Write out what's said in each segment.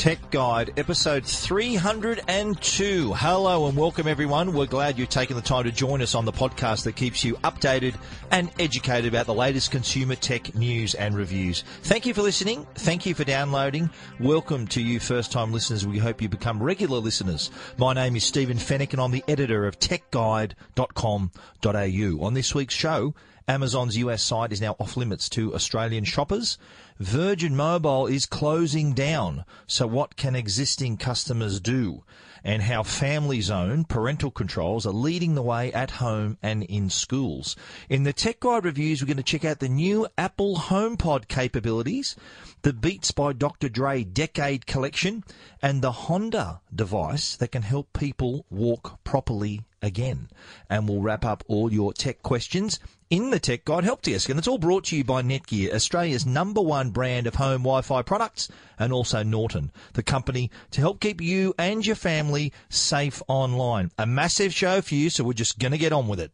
Tech Guide, episode 302. Hello and welcome everyone. We're glad you've taken the time to join us on the podcast that keeps you updated and educated about the latest consumer tech news and reviews. Thank you for listening. Thank you for downloading. Welcome to you first time listeners. We hope you become regular listeners. My name is Stephen Fenech and I'm the editor of techguide.com.au. On this week's show, Amazon's US site is now off limits to Australian shoppers. Virgin Mobile is closing down. So what can existing customers do? And how family zone parental controls are leading the way at home and in schools. In the Tech Guide reviews, we're going to check out the new Apple HomePod capabilities, the Beats by Dr. Dre Decade Collection, and the Honda device that can help people walk properly again. And we'll wrap up all your tech questions in the Tech Guide Help Desk. And it's all brought to you by Netgear, Australia's number one brand of home Wi-Fi products, and also Norton, the company to help keep you and your family safe online. A massive show for you, so we're just going to get on with it.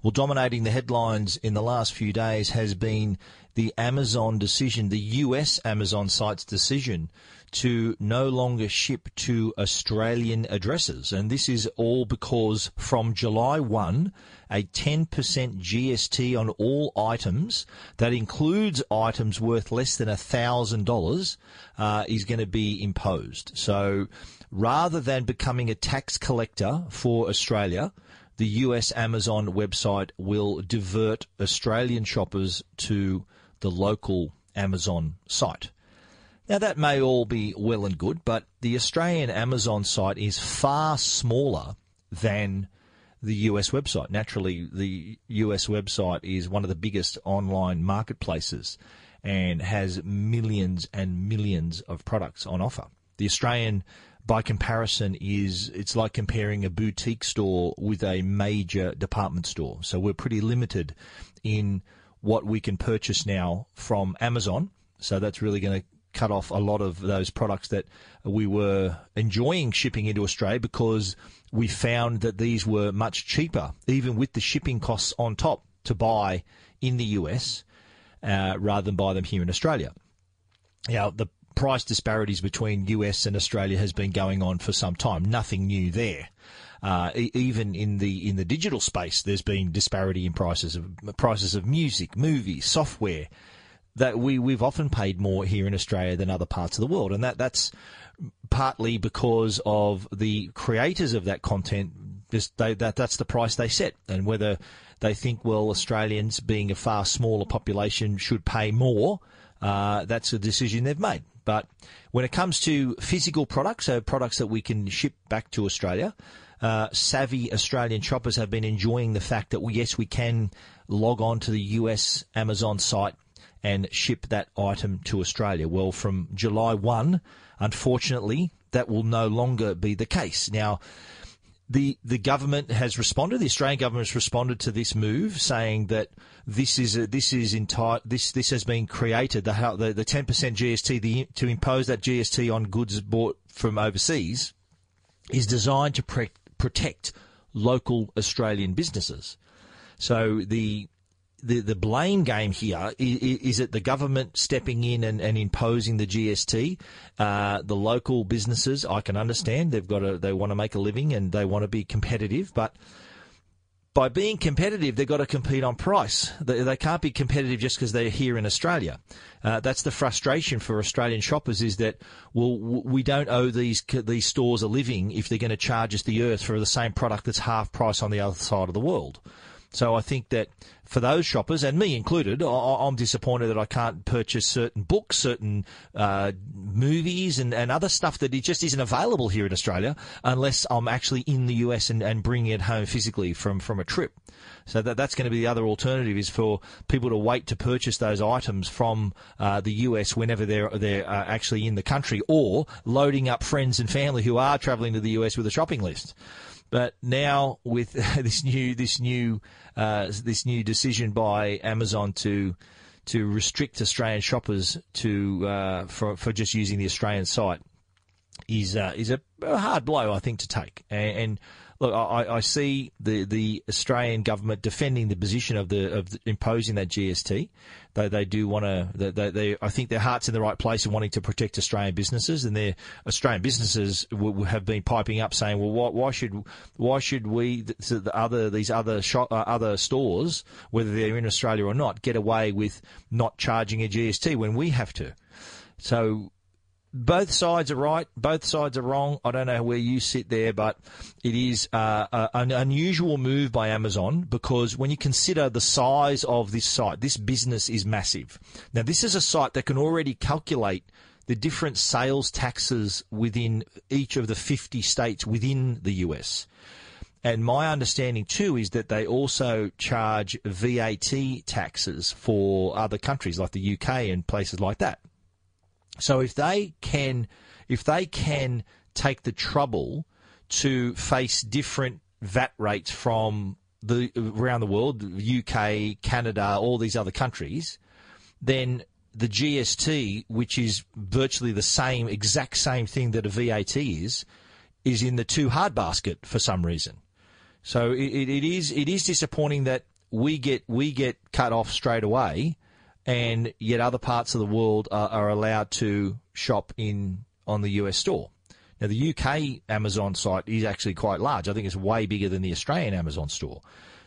Well, dominating the headlines in the last few days has been the Amazon decision, the US Amazon site's decision to no longer ship to Australian addresses. And this is all because from July 1, a 10% GST on all items, that includes items worth less than $1,000, uh, is going to be imposed. So rather than becoming a tax collector for Australia, the US Amazon website will divert Australian shoppers to the local Amazon site. Now, that may all be well and good, but the Australian Amazon site is far smaller than the US website. Naturally, the US website is one of the biggest online marketplaces and has millions and millions of products on offer. The Australian by comparison is it's like comparing a boutique store with a major department store. So we're pretty limited in what we can purchase now from Amazon. So that's really going to cut off a lot of those products that we were enjoying shipping into Australia because we found that these were much cheaper, even with the shipping costs on top, to buy in the US uh, rather than buy them here in Australia. Now, the price disparities between US and Australia has been going on for some time. Nothing new there. Uh, even in the in the digital space, there's been disparity in prices of prices of music, movies, software. That we we've often paid more here in Australia than other parts of the world, and that that's partly because of the creators of that content. Just they, that that's the price they set, and whether they think well Australians being a far smaller population should pay more. Uh, that's a decision they've made. But when it comes to physical products, so products that we can ship back to Australia, uh, savvy Australian shoppers have been enjoying the fact that, yes, we can log on to the US Amazon site and ship that item to Australia. Well, from July 1, unfortunately, that will no longer be the case. Now, the the government has responded. The Australian government has responded to this move, saying that this is a, this is entire this this has been created the the, the 10% GST the, to impose that GST on goods bought from overseas is designed to pre- protect local Australian businesses. So the the, the blame game here is, is it the government stepping in and, and imposing the GST? Uh, the local businesses, I can understand they've got to, they want to make a living and they want to be competitive, but by being competitive, they've got to compete on price. They, they can't be competitive just because they're here in Australia. Uh, that's the frustration for Australian shoppers is that, well, we don't owe these these stores a living if they're going to charge us the earth for the same product that's half price on the other side of the world. So I think that for those shoppers, and me included, I, am disappointed that I can't purchase certain books, certain uh, movies, and, and other stuff that it just isn't available here in Australia unless I'm actually in the US and, and bringing it home physically from, from a trip. So that that's going to be the other alternative is for people to wait to purchase those items from uh, the US whenever they're they're uh, actually in the country, or loading up friends and family who are travelling to the US with a shopping list. But now with this new this new uh, this new decision by Amazon to to restrict Australian shoppers to uh, for for just using the Australian site is uh, is a, hard blow I think to take. And, and look, I, I, see the, the Australian government defending the position of the of the, imposing that GST. They they do want to. They, they, I think their heart's in the right place in wanting to protect Australian businesses, and their Australian businesses w- have been piping up saying, well, why, why should why should we the other these other shop, uh, other stores, whether they're in Australia or not, get away with not charging a GST when we have to? So both sides are right, both sides are wrong. I don't know where you sit there, but it is uh, a, an unusual move by Amazon because when you consider the size of this site, this business is massive. Now, this is a site that can already calculate the different sales taxes within each of the 50 states within the US. And my understanding too is that they also charge VAT taxes for other countries like the UK and places like that. So if they can, if they can take the trouble to face different VAT rates from the around the world, UK, Canada, all these other countries, then the GST, which is virtually the same, exact same thing that a VAT is, is in the too hard basket for some reason. So it, it is it is disappointing that we get we get cut off straight away and yet other parts of the world are, are allowed to shop in on the US store. Now, the UK Amazon site is actually quite large. I think it's way bigger than the Australian Amazon store.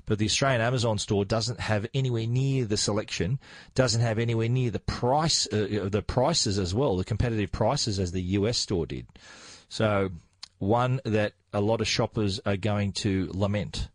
But the Australian Amazon store doesn't have anywhere near the selection, doesn't have anywhere near the price, uh, uh the prices as well, the competitive prices as the US store did. So, one that a lot of shoppers are going to lament.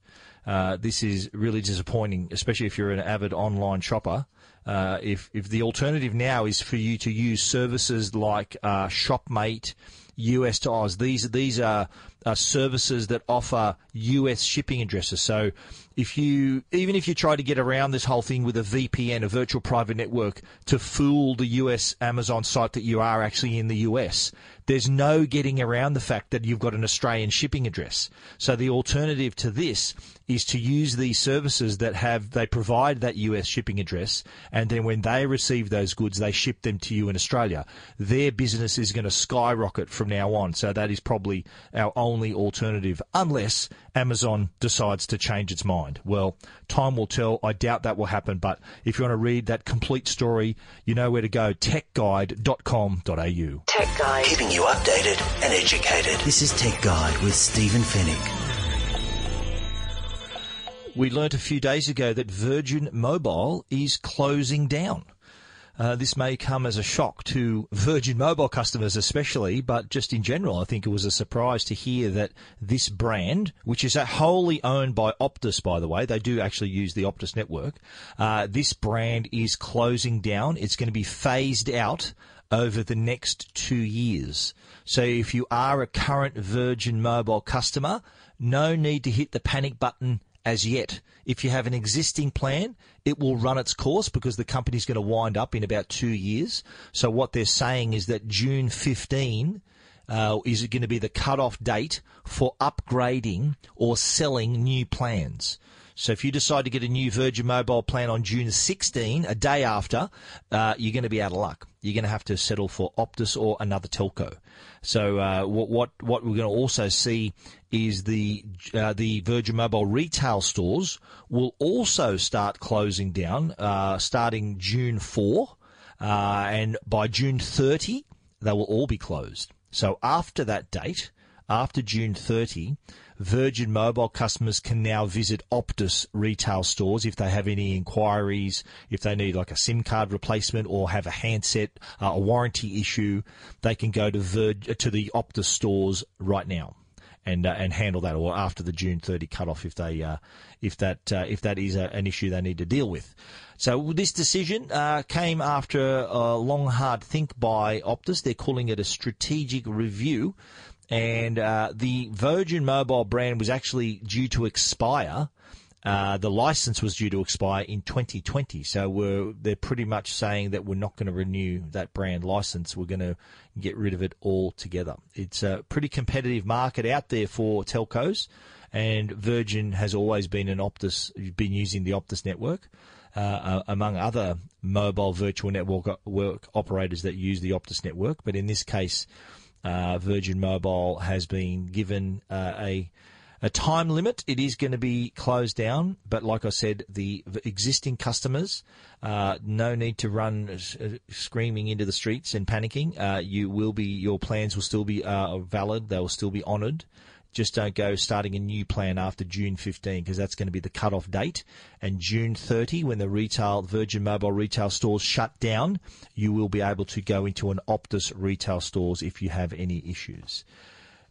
Uh, this is really disappointing, especially if you're an avid online shopper. Uh, if if the alternative now is for you to use services like uh, Shopmate, US to Oz, these these are, are services that offer US shipping addresses. So if you even if you try to get around this whole thing with a VPN, a virtual private network, to fool the US Amazon site that you are actually in the US, there's no getting around the fact that you've got an Australian shipping address. So the alternative to this is to use these services that have they provide that US shipping address, and then when they receive those goods, they ship them to you in Australia. Their business is going to skyrocket from now on. So that is probably our only alternative, unless Amazon decides to change its mind. Well, time will tell. I doubt that will happen. But if you want to read that complete story, you know where to go. Techguide.com.au. Tech Guide, keeping you updated and educated. This is Tech Guide with Stephen Fenech. We learnt a few days ago that Virgin Mobile is closing down. Uh, this may come as a shock to Virgin Mobile customers, especially, but just in general, I think it was a surprise to hear that this brand, which is wholly owned by Optus, by the way, they do actually use the Optus network. Uh, this brand is closing down. It's going to be phased out over the next two years. So if you are a current Virgin Mobile customer, no need to hit the panic button as yet. If you have an existing plan, it will run its course because the company's going to wind up in about two years. So what they're saying is that June 15 uh, is going to be the cut-off date for upgrading or selling new plans. So if you decide to get a new Virgin Mobile plan on June 16, a day after, uh, you're going to be out of luck. You're going to have to settle for Optus or another telco. So uh, what, what what we're going to also see is the uh, the Virgin Mobile retail stores will also start closing down, uh, starting June 4, uh, and by June 30 they will all be closed. So after that date, after June 30, Virgin Mobile customers can now visit Optus retail stores if they have any inquiries, if they need like a SIM card replacement or have a handset, uh, a warranty issue, they can go to Vir- to the Optus stores right now. and uh, and handle that, or after the June 30 cutoff if they uh, if that uh, if that is a, an issue they need to deal with. So this decision uh, came after a long hard think by Optus. They're calling it a strategic review, and uh, the Virgin Mobile brand was actually due to expire. Uh, the license was due to expire in 2020, so we're, they're pretty much saying that we're not going to renew that brand license. We're going to get rid of it altogether. It's a pretty competitive market out there for telcos, and Virgin has always been an Optus, been using the Optus network. Uh, among other mobile virtual network operators that use the Optus network, but in this case, uh, Virgin Mobile has been given uh, a a time limit. It is going to be closed down, but like I said, the existing customers, uh, no need to run uh, screaming into the streets and panicking. Uh, you will be, your plans will still be uh, valid. They will still be honoured. Just don't go starting a new plan after June 15 because that's going to be the cut-off date. And June 30, when the retail Virgin Mobile retail stores shut down, you will be able to go into an Optus retail stores if you have any issues.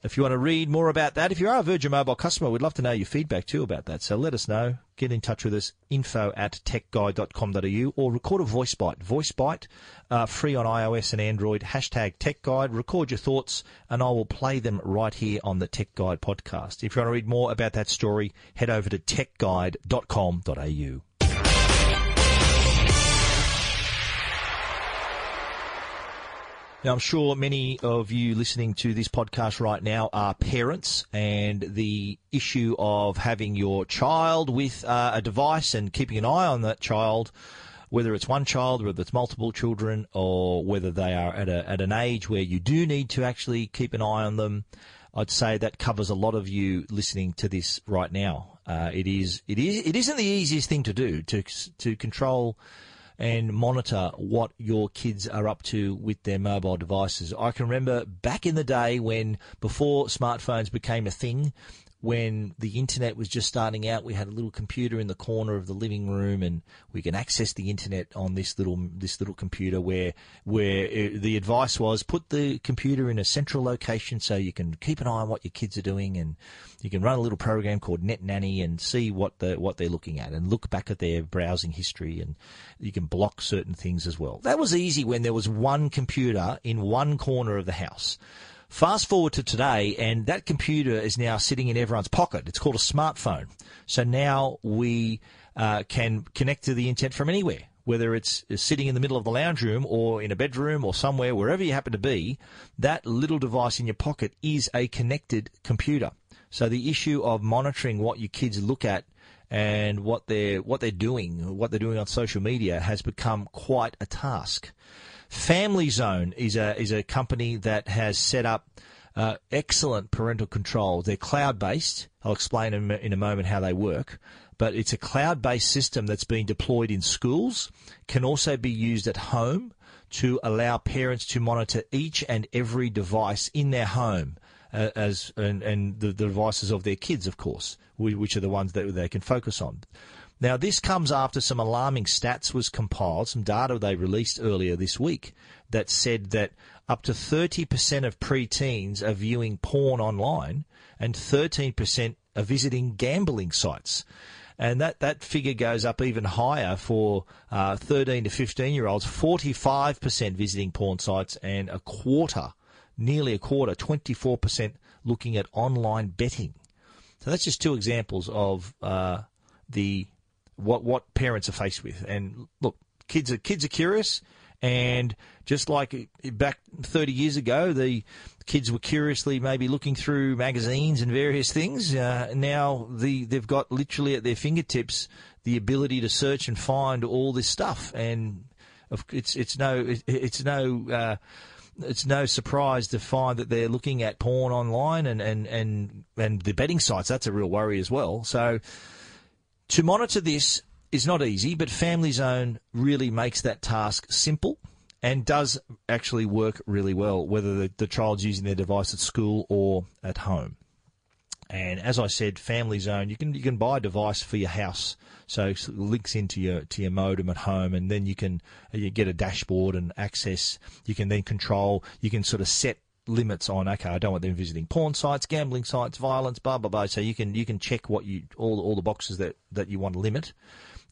If you want to read more about that, if you are a Virgin Mobile customer, we'd love to know your feedback too about that. So let us know. Get in touch with us, info at techguide.com.au or record a voice bite. Voice bite, uh, free on iOS and Android, hashtag techguide. Record your thoughts and I will play them right here on the Tech Guide podcast. If you want to read more about that story, head over to techguide.com.au. Now, I'm sure many of you listening to this podcast right now are parents, and the issue of having your child with uh, a device and keeping an eye on that child, whether it's one child, whether it's multiple children, or whether they are at, a, at an age where you do need to actually keep an eye on them, I'd say that covers a lot of you listening to this right now. Uh, it is, it is, it isn't the easiest thing to do to to control and monitor what your kids are up to with their mobile devices. I can remember back in the day when, before smartphones became a thing, when the internet was just starting out, we had a little computer in the corner of the living room, and we can access the internet on this little this little computer. Where where uh, the advice was put the computer in a central location so you can keep an eye on what your kids are doing, and you can run a little program called Net Nanny and see what the what they're looking at, and look back at their browsing history, and you can block certain things as well. That was easy when there was one computer in one corner of the house. Fast forward to today, and that computer is now sitting in everyone's pocket. It's called a smartphone. So now we uh, can connect to the internet from anywhere, whether it's sitting in the middle of the lounge room or in a bedroom or somewhere, wherever you happen to be. That little device in your pocket is a connected computer. So the issue of monitoring what your kids look at and what they're what they're doing, what they're doing on social media, has become quite a task. Family Zone is a is a company that has set up uh, excellent parental control. They're cloud based. I'll explain in, in a moment how they work. But it's a cloud based system that's been deployed in schools, can also be used at home to allow parents to monitor each and every device in their home. Uh, as and, and the, the, devices of their kids, of course, which are the ones that they can focus on. Now, this comes after some alarming stats was compiled, some data they released earlier this week that said that up to 30% of preteens are viewing porn online and 13% are visiting gambling sites. And that, that figure goes up even higher for uh, 13 to 15 year olds, 45% visiting porn sites and a quarter, nearly a quarter, 24% looking at online betting. So that's just two examples of uh, the what what parents are faced with. And look, kids are kids are curious, and just like back 30 years ago, the kids were curiously maybe looking through magazines and various things. Uh, now the they've got literally at their fingertips the ability to search and find all this stuff, and it's it's no it's no. Uh, it's no surprise to find that they're looking at porn online and, and, and, and the betting sites. That's a real worry as well. So, to monitor this is not easy, but Family Zone really makes that task simple and does actually work really well, whether the, the child's using their device at school or at home. And as I said, Family Zone, you can you can buy a device for your house, so it links into your to your modem at home, and then you can you get a dashboard and access. You can then control. You can sort of set limits on okay, I don't want them visiting porn sites, gambling sites, violence, blah blah blah. So you can you can check what you all all the boxes that that you want to limit.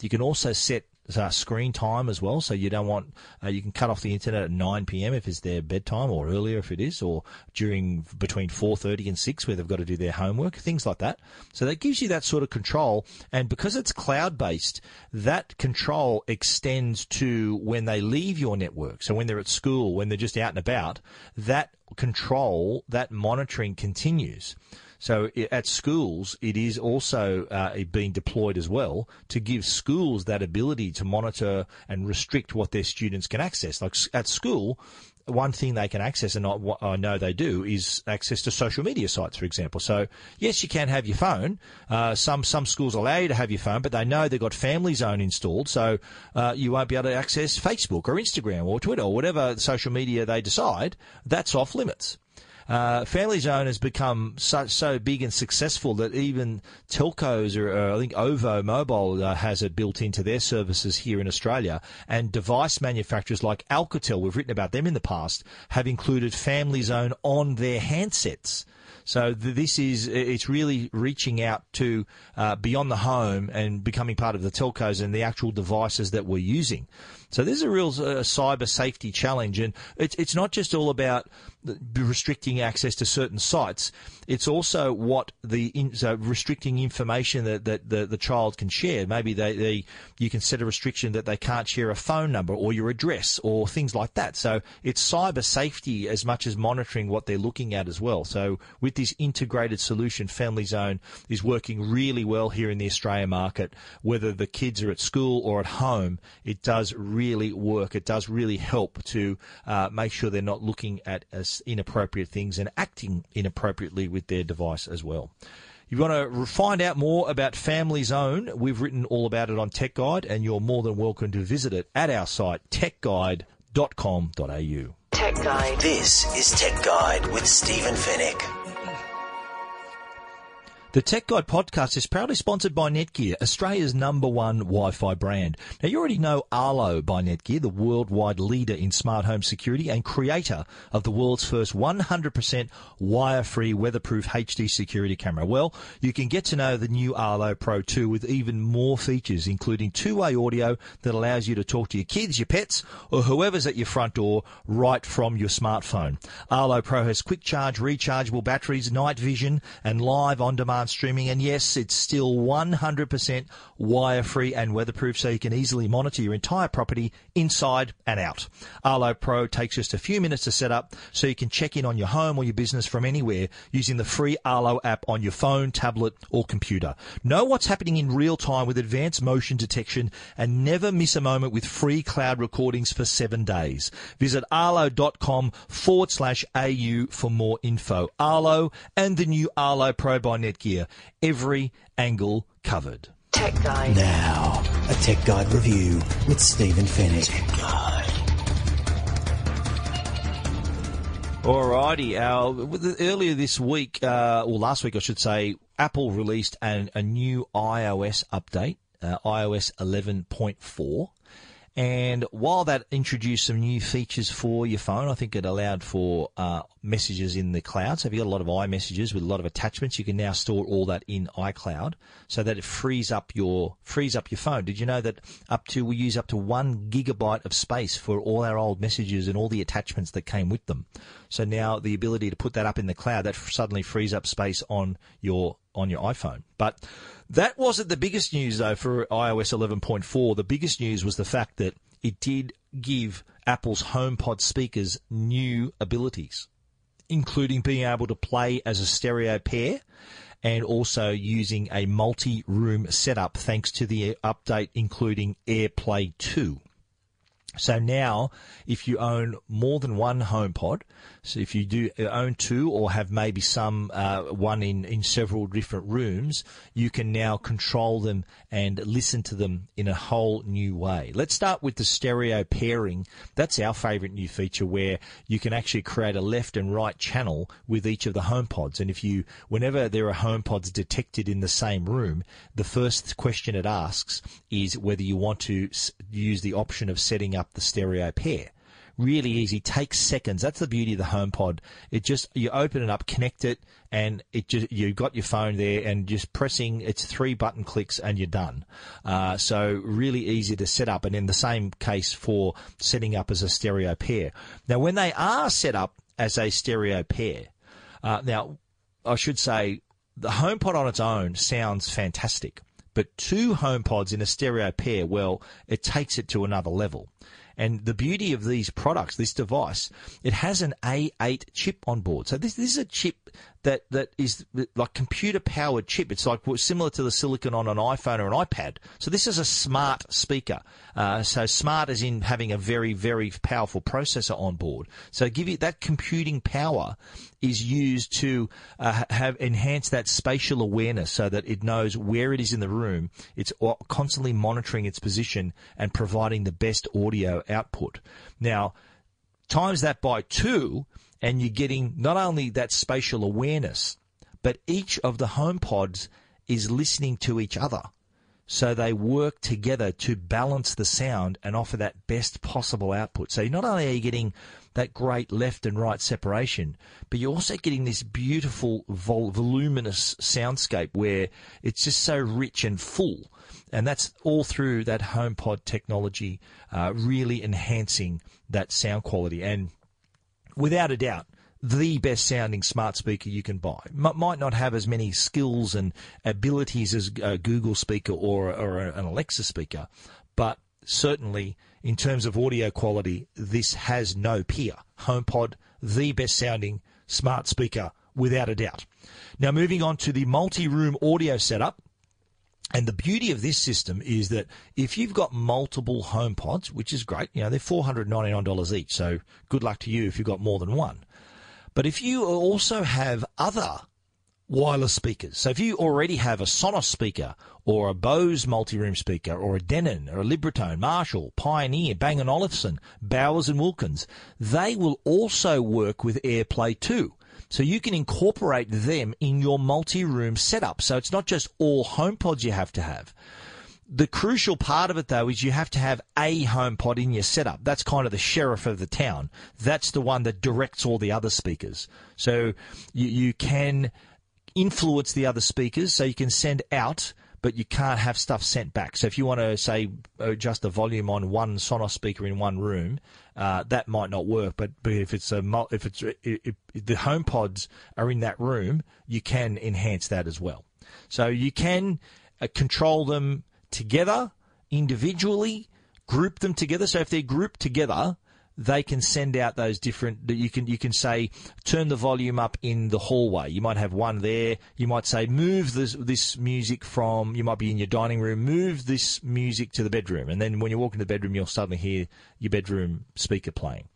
You can also set uh, screen time as well. So you don't want uh, you can cut off the internet at 9 p.m. if it's their bedtime, or earlier if it is, or during between 4:30 and 6 where they've got to do their homework, things like that. So that gives you that sort of control, and because it's cloud based, that control extends to when they leave your network. So when they're at school, when they're just out and about, that control, that monitoring continues. So at schools, it is also uh, being deployed as well to give schools that ability to monitor and restrict what their students can access. Like at school, one thing they can access, and I, know they do, is access to social media sites, for example. So yes, you can have your phone. Uh, some some schools allow you to have your phone, but they know they've got Family Zone installed, so uh, you won't be able to access Facebook or Instagram or Twitter or whatever social media they decide. That's off limits. Uh, Family Zone has become so, so big and successful that even telcos, or uh, I think OVO Mobile uh, has it built into their services here in Australia, and device manufacturers like Alcatel, we've written about them in the past, have included Family Zone on their handsets. So this is it's really reaching out to uh, beyond the home and becoming part of the telcos and the actual devices that we're using. So there's a real uh, cyber safety challenge, and it's it's not just all about restricting access to certain sites. It's also what the in, so restricting information that, that the, the child can share. Maybe they, they you can set a restriction that they can't share a phone number or your address or things like that. So it's cyber safety as much as monitoring what they're looking at as well. So with this integrated solution, Family Zone is working really well here in the Australia market. Whether the kids are at school or at home, it does really work. It does really help to uh, make sure they're not looking at as inappropriate things and acting inappropriately with their device as well. If you want to find out more about Family Zone, we've written all about it on Tech Guide, and you're more than welcome to visit it at our site, techguide.com.au. Tech Guide. This is Tech Guide with Stephen Fenech. The Tech Guide podcast is proudly sponsored by Netgear, Australia's number one Wi-Fi brand. Now you already know Arlo by Netgear, the worldwide leader in smart home security and creator of the world's first 100% wire-free weatherproof HD security camera. Well, you can get to know the new Arlo Pro 2 with even more features, including two-way audio that allows you to talk to your kids, your pets, or whoever's at your front door right from your smartphone. Arlo Pro has quick charge, rechargeable batteries, night vision, and live streaming. And yes, it's still 100% wire free and weatherproof so you can easily monitor your entire property inside and out. Arlo Pro takes just a few minutes to set up so you can check in on your home or your business from anywhere using the free Arlo app on your phone, tablet or computer. Know what's happening in real time with advanced motion detection and never miss a moment with free cloud recordings for seven days. Visit arlo.com forward slash AU for more info. Arlo and the new Arlo Pro by Netgear. Every angle covered. Tech Guide. Now, a Tech Guide review with Stephen Fenech. Alrighty, uh, earlier this week, uh, or last week I should say, Apple released an, a new iOS update, uh, iOS 11.4. And while that introduced some new features for your phone, I think it allowed for uh, messages in the cloud. So if you've got a lot of iMessages with a lot of attachments, you can now store all that in iCloud so that it frees up your frees up your phone. Did you know that up to we use up to one gigabyte of space for all our old messages and all the attachments that came with them? So now the ability to put that up in the cloud that suddenly frees up space on your on your iPhone. But that wasn't the biggest news, though, for iOS 11.4. The biggest news was the fact that it did give Apple's HomePod speakers new abilities, including being able to play as a stereo pair and also using a multi room setup thanks to the update including AirPlay 2. So now, if you own more than one HomePod, so if you do uh, own two or have maybe some uh, one in, in several different rooms, you can now control them and listen to them in a whole new way. Let's start with the stereo pairing. That's our favorite new feature where you can actually create a left and right channel with each of the HomePods. And if you, whenever there are HomePods detected in the same room, the first question it asks is whether you want to use the option of setting up the stereo pair really easy. Takes seconds. That's the beauty of the HomePod. It just you open it up, connect it, and it just you've got your phone there, and just pressing it's three button clicks, and you're done. Uh, so really easy to set up, and in the same case for setting up as a stereo pair. Now, when they are set up as a stereo pair, uh, now I should say the HomePod on its own sounds fantastic. But two HomePods in a stereo pair, well, it takes it to another level. And the beauty of these products, this device, it has an A8 chip on board. So this, this is a chip that, that is like computer powered chip. It's like similar to the silicon on an iPhone or an iPad. So this is a smart speaker. Uh, so smart as in having a very, very powerful processor on board. So give you that computing power is used to uh, have enhance that spatial awareness so that it knows where it is in the room. It's constantly monitoring its position and providing the best audio output. Now, times that by two, and you're getting not only that spatial awareness, but each of the HomePods is listening to each other. So they work together to balance the sound and offer that best possible output. So not only are you getting that great left and right separation, but you're also getting this beautiful vol- voluminous soundscape where it's just so rich and full. And that's all through that HomePod technology, uh, really enhancing that sound quality. And without a doubt, the best sounding smart speaker you can buy. M- might not have as many skills and abilities as a Google speaker or, or an Alexa speaker, but certainly in terms of audio quality, this has no peer. HomePod, the best sounding smart speaker without a doubt. Now moving on to the multi-room audio setup. And the beauty of this system is that if you've got multiple HomePods, which is great, you know, they're $499 each. So good luck to you if you've got more than one. But if you also have other wireless speakers, so if you already have a Sonos speaker or a Bose multi-room speaker or a Denon or a Libratone, Marshall, Pioneer, Bang & Olufsen, Bowers and Wilkins, they will also work with AirPlay 2. So you can incorporate them in your multi-room setup. So it's not just all HomePods you have to have. The crucial part of it though is you have to have a HomePod in your setup. That's kind of the sheriff of the town. That's the one that directs all the other speakers. So you, you can influence the other speakers so you can send out but you can't have stuff sent back. So if you want to say adjust the volume on one Sonos speaker in one room, uh, that might not work. But, but if it's a if it's if the HomePods are in that room, you can enhance that as well. So you can uh, control them together individually, group them together. So if they're grouped together, they can send out those different. You can you can say turn the volume up in the hallway. You might have one there. You might say move this this music from. You might be in your dining room. Move this music to the bedroom, and then when you walk into the bedroom, you'll suddenly hear your bedroom speaker playing.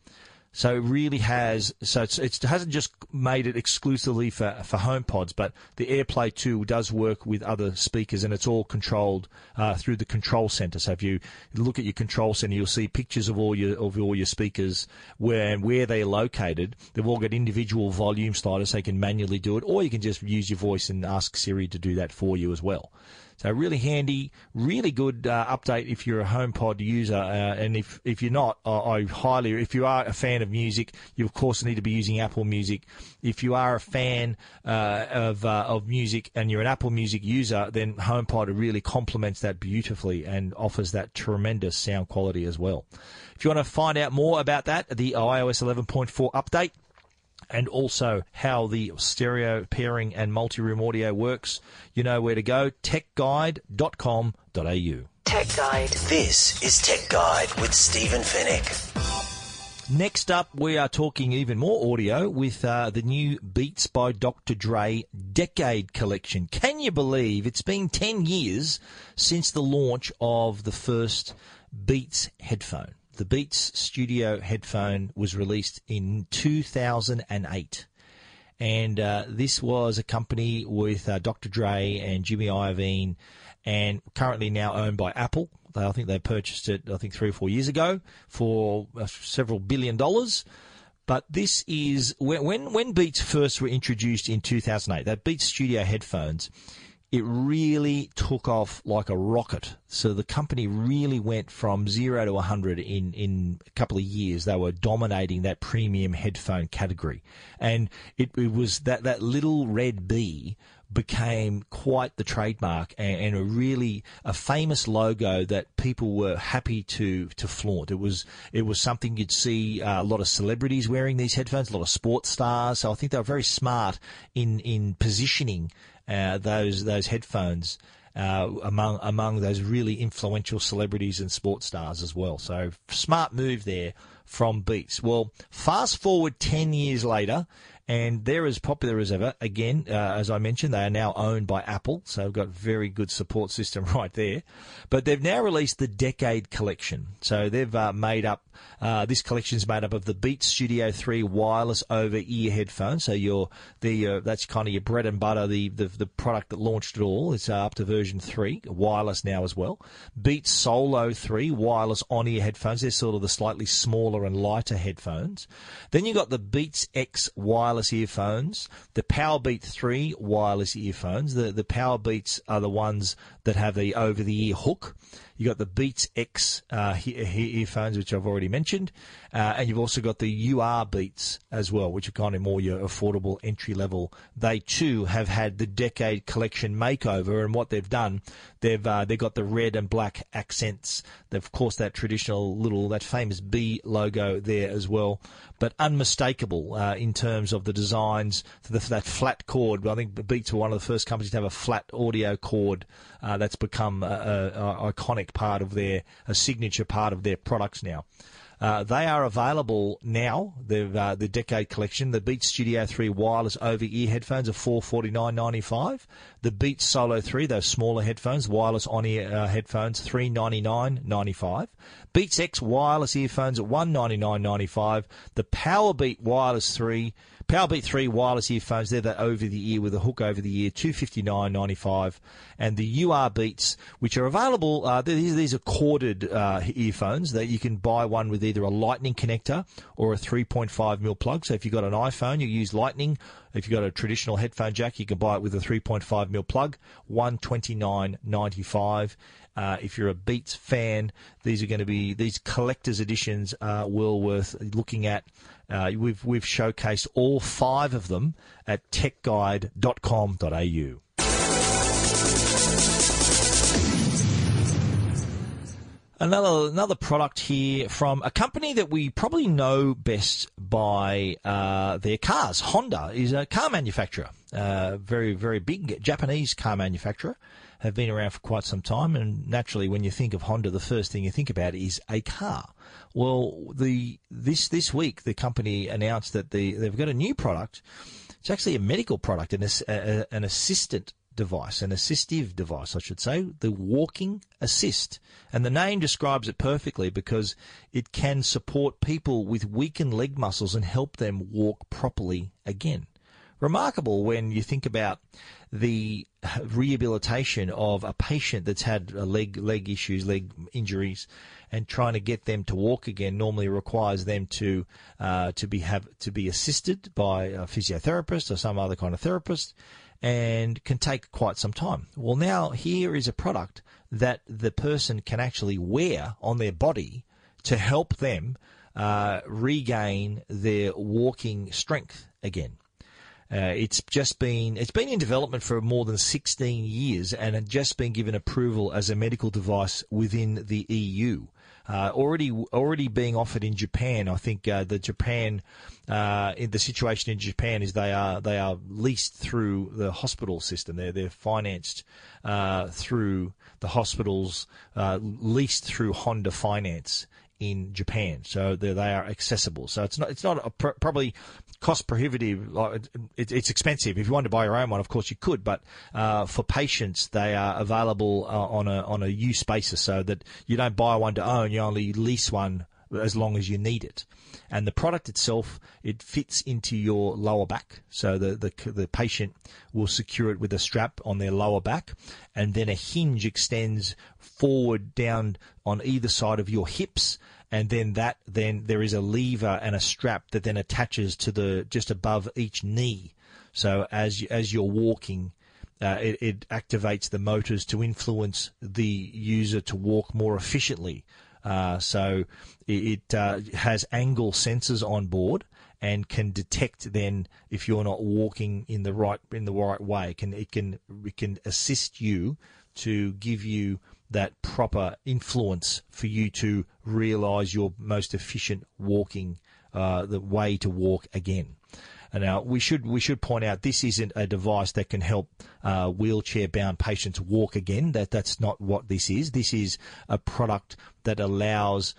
So it really has. So it's, it hasn't just made it exclusively for for HomePods, but the AirPlay 2 does work with other speakers, and it's all controlled uh, through the control center. So if you look at your control center, you'll see pictures of all your of all your speakers where and where they're located. They've all got individual volume sliders, so you can manually do it, or you can just use your voice and ask Siri to do that for you as well. So really handy, really good uh, update if you're a HomePod user, uh, and if if you're not, I highly, if you are a fan of music, you of course need to be using Apple Music. If you are a fan uh, of uh, of music and you're an Apple Music user, then HomePod really complements that beautifully and offers that tremendous sound quality as well. If you want to find out more about that, the iOS 11.4 update and also how the stereo pairing and multi-room audio works, you know where to go, techguide.com.au. Tech Guide. This is Tech Guide with Stephen Fenech. Next up, we are talking even more audio with uh, the new Beats by Dr. Dre Decade Collection. Can you believe it's been 10 years since the launch of the first Beats headphone? The Beats Studio headphone was released in 2008. And uh, this was a company with uh, Dr. Dre and Jimmy Iovine, and currently now owned by Apple. I think they purchased it, I think, three or four years ago for uh, several billion dollars. But this is when, when when Beats first were introduced in 2008. That Beats Studio headphones it really took off like a rocket. So the company really went from zero to 100 in, in a couple of years. They were dominating that premium headphone category. And it, it was that, that little red bee became quite the trademark and, and, a really a famous logo that people were happy to to flaunt. It was it was something you'd see uh, a lot of celebrities wearing these headphones, a lot of sports stars. So I think they were very smart in in positioning uh, those those headphones. Uh, among among those really influential celebrities and sports stars as well. So smart move there from Beats. Well, fast forward ten years later, and they're as popular as ever. Again, uh, as I mentioned, they are now owned by Apple, so they've got very good support system right there. But they've now released the Decade Collection, so they've uh, made up. Uh, this collection is made up of the Beats Studio 3 wireless over-ear headphones. So your the uh, that's kind of your bread and butter. The, the the product that launched it all. It's uh, up to version three, wireless now as well. Beats Solo 3 wireless on-ear headphones. They're sort of the slightly smaller and lighter headphones. Then you got the Beats X wireless wireless earphones, the Powerbeat 3 wireless earphones. The, the Powerbeats are the ones that have the over the ear hook. You got the Beats X uh, earphones, which I've already mentioned, uh, and you've also got the UR Beats as well, which are kind of more your affordable entry level. They too have had the Decade Collection makeover, and what they've done, they've uh, they've got the red and black accents. They've of course that traditional little that famous B logo there as well, but unmistakable uh, in terms of the designs. For, the, that flat cord, I think Beats were one of the first companies to have a flat audio cord uh, that's become a, part of their, a signature part of their products now. Uh, they are available now. Uh, the Decade Collection. The Beats Studio 3 wireless over-ear headphones are four forty nine ninety five. The Beats Solo 3, those smaller headphones, wireless on-ear uh, headphones, three ninety nine ninety five. Beats X wireless earphones at one ninety nine ninety five. The Powerbeat Wireless 3 Powerbeat 3 wireless earphones, they're that over the ear with a hook over the ear, 259.95. And the UR Beats, which are available, uh, these, these are corded uh, earphones that you can buy one with either a lightning connector or a 3.5 mil plug. So if you've got an iPhone, you use lightning. If you've got a traditional headphone jack, you can buy it with a 3.5 mil plug, 129.95. Uh, if you're a Beats fan, these are going to be these collector's editions are well worth looking at. Uh, we've we've showcased all five of them at techguide.com.au. Another another product here from a company that we probably know best by uh, their cars. Honda is a car manufacturer, uh, very very big Japanese car manufacturer. Have been around for quite some time, and naturally, when you think of Honda, the first thing you think about is a car. Well, the this this week the company announced that the they've got a new product. It's actually a medical product, an, an assistant device, an assistive device, I should say, the Walking Assist. And the name describes it perfectly because it can support people with weakened leg muscles and help them walk properly again. Remarkable when you think about the rehabilitation of a patient that's had leg leg issues, leg injuries, and trying to get them to walk again normally requires them to uh, to be have to be assisted by a physiotherapist or some other kind of therapist, and can take quite some time. Well, now here is a product that the person can actually wear on their body to help them uh, regain their walking strength again. Uh, it's just been it's been in development for more than 16 years and had just been given approval as a medical device within the EU. Uh, already already being offered in Japan. I think uh, the Japan uh, in the situation in Japan is they are they are leased through the hospital system. They're they're financed uh, through the hospitals, uh, leased through Honda Finance in Japan, so they are accessible. So it's not it's not a, probably cost prohibitive. it's expensive. If you wanted to buy your own one, of course you could, but uh, for patients, they are available uh, on a on a use basis, so that you don't buy one to own. You only lease one as long as you need it. And the product itself, it fits into your lower back. So the, the, the patient will secure it with a strap on their lower back and then a hinge extends forward down on either side of your hips and then that then there is a lever and a strap that then attaches to the just above each knee. So as you, as you're walking, uh, it, it, activates the motors to influence the user to walk more efficiently. Uh, so it, it uh, has angle sensors on board and can detect then if you're not walking in the right in the right way. Can it can it can assist you to give you that proper influence for you to realise your most efficient walking, uh, the way to walk again. And now we should we should point out this isn't a device that can help uh, wheelchair bound patients walk again. That that's not what this is. This is a product that allows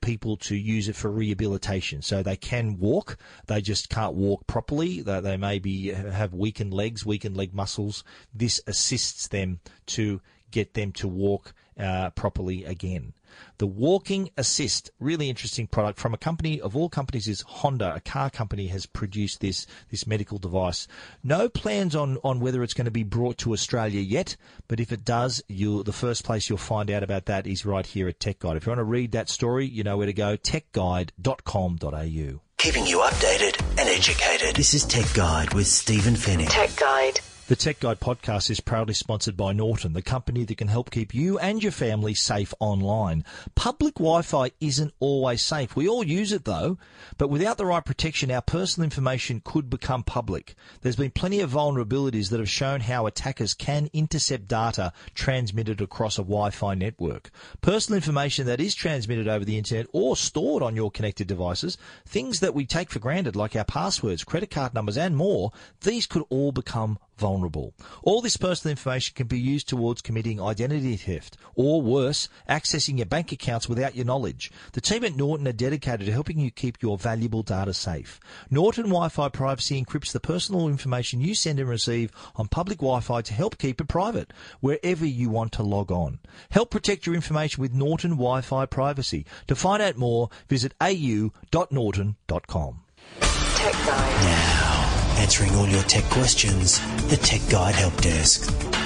people to use it for rehabilitation. So they can walk, they just can't walk properly. They, they maybe have weakened legs, weakened leg muscles. This assists them to get them to walk uh, properly again. The Walking Assist, really interesting product from a company of all companies is Honda. A car company has produced this this medical device. No plans on, on whether it's going to be brought to Australia yet, but if it does, you the first place you'll find out about that is right here at Tech Guide. If you want to read that story, you know where to go. techguide.com.au. Keeping you updated and educated. This is Tech Guide with Stephen Fenech. Tech Guide. The Tech Guide podcast is proudly sponsored by Norton, the company that can help keep you and your family safe online. Public Wi-Fi isn't always safe. We all use it though, but without the right protection, our personal information could become public. There's been plenty of vulnerabilities that have shown how attackers can intercept data transmitted across a Wi-Fi network. Personal information that is transmitted over the internet or stored on your connected devices, things that we take for granted like our passwords, credit card numbers and more, these could all become vulnerable. All this personal information can be used towards committing identity theft, or worse, accessing your bank accounts without your knowledge. The team at Norton are dedicated to helping you keep your valuable data safe. Norton Wi-Fi Privacy encrypts the personal information you send and receive on public Wi-Fi to help keep it private wherever you want to log on. Help protect your information with Norton Wi-Fi Privacy. To find out more, visit au.norton.com. Tech Guide. Now answering all your tech questions, the Tech Guide Help Desk.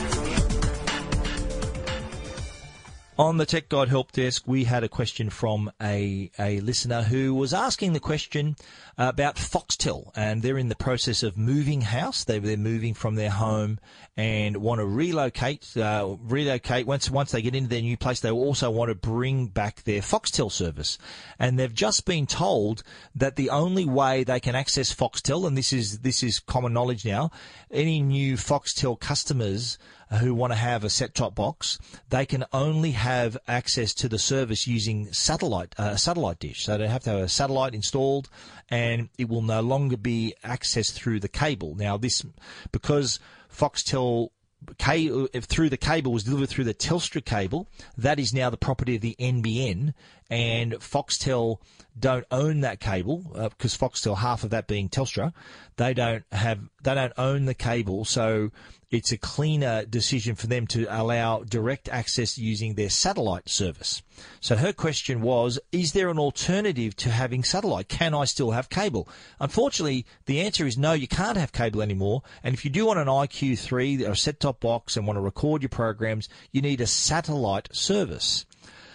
On the Tech Guide Help Desk, we had a question from a, a listener who was asking the question about Foxtel, and they're in the process of moving house. They, they're moving from their home and want to relocate. Uh, relocate once once they get into their new place, they also want to bring back their Foxtel service, and they've just been told that the only way they can access Foxtel, and this is this is common knowledge now, any new Foxtel customers who want to have a set-top box, they can only have access to the service using satellite uh, satellite dish. So they have to have a satellite installed, and it will no longer be accessed through the cable. Now this because Foxtel through the cable was delivered through the Telstra cable. That is now the property of the NBN, and Foxtel don't own that cable because uh, Foxtel, half of that being Telstra, they don't have they don't own the cable, so it's a cleaner decision for them to allow direct access using their satellite service. So her question was, is there an alternative to having satellite? Can I still have cable? Unfortunately, the answer is no, you can't have cable anymore. And if you do want an IQ3 or a set-top box and want to record your programs, you need a satellite service.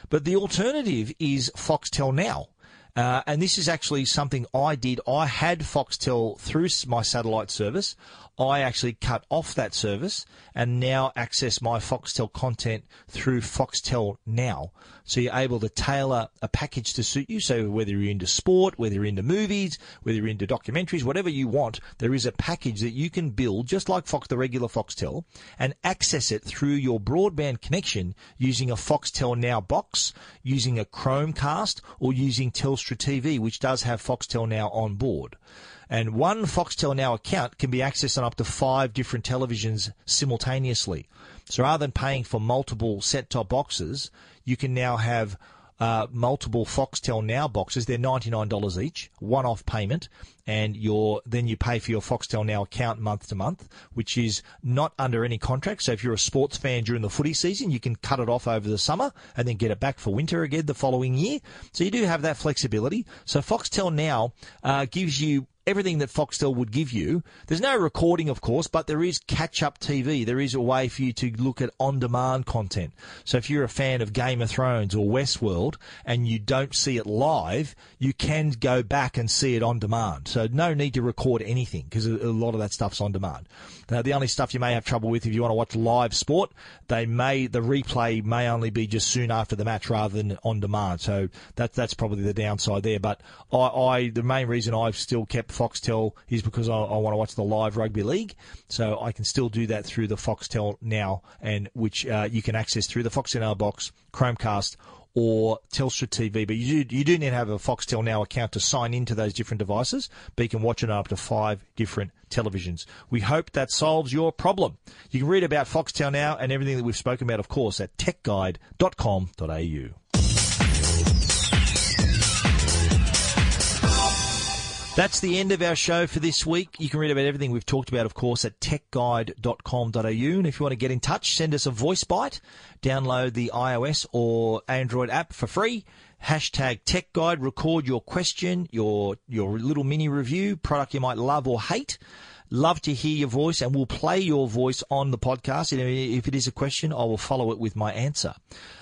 But the alternative is Foxtel Now. Uh, and this is actually something I did. I had Foxtel through my satellite service. I actually cut off that service and now access my Foxtel content through Foxtel Now. So you're able to tailor a package to suit you. So whether you're into sport, whether you're into movies, whether you're into documentaries, whatever you want, there is a package that you can build just like Fox, the regular Foxtel and access it through your broadband connection using a Foxtel Now box, using a Chromecast or using Telstra TV, which does have Foxtel Now on board. And one Foxtel Now account can be accessed on up to five different televisions simultaneously. So rather than paying for multiple set-top boxes, you can now have uh, multiple Foxtel Now boxes. They're ninety nine dollars each, one off payment, and then you pay for your Foxtel Now account month to month, which is not under any contract. So if you're a sports fan during the footy season, you can cut it off over the summer and then get it back for winter again the following year. So you do have that flexibility. So Foxtel Now uh, gives you everything that Foxtel would give you. There's no recording, of course, but there is catch up TV. There is a way for you to look at on demand content. So if you're a fan of Game of Thrones or Westworld and you don't see it live, you can go back and see it on demand. So no need to record anything because a lot of that stuff's on demand. Now, the only stuff you may have trouble with if you want to watch live sport, they may the replay may only be just soon after the match rather than on demand. So that that's probably the downside there. But I, I the main reason I've still kept Foxtel is because I, I want to watch the live rugby league, so I can still do that through the Foxtel now, and which uh, you can access through the Foxtel box, Chromecast or Telstra TV. But you do, you do need to have a Foxtel Now account to sign into those different devices, but you can watch it on up to five different televisions. We hope that solves your problem. You can read about Foxtel Now and everything that we've spoken about, of course, at techguide.com.au. That's the end of our show for this week. You can read about everything we've talked about, of course, at techguide.com.au. And if you want to get in touch, send us a voice bite. Download the iOS or Android app for free. Hashtag TechGuide. Record your question, your, your little mini review, product you might love or hate. Love to hear your voice and we'll play your voice on the podcast. If it is a question, I will follow it with my answer.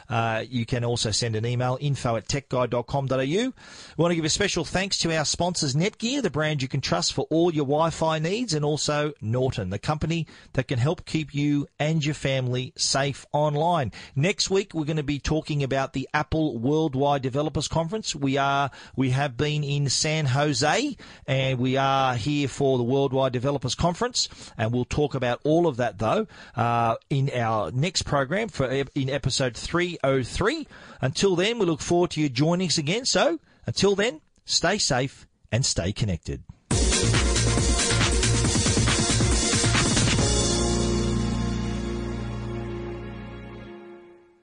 Uh, you can also send an email, info at techguide.com.au. We want to give a special thanks to our sponsors, Netgear, the brand you can trust for all your Wi-Fi needs, and also Norton, the company that can help keep you and your family safe online. Next week, we're going to be talking about the Apple Worldwide Developers Conference. We are, we have been in San Jose, and we are here for the Worldwide Developers Conference, and we'll talk about all of that though uh, in our next program for in episode three 303. Until then, we look forward to you joining us again. So, until then, stay safe and stay connected.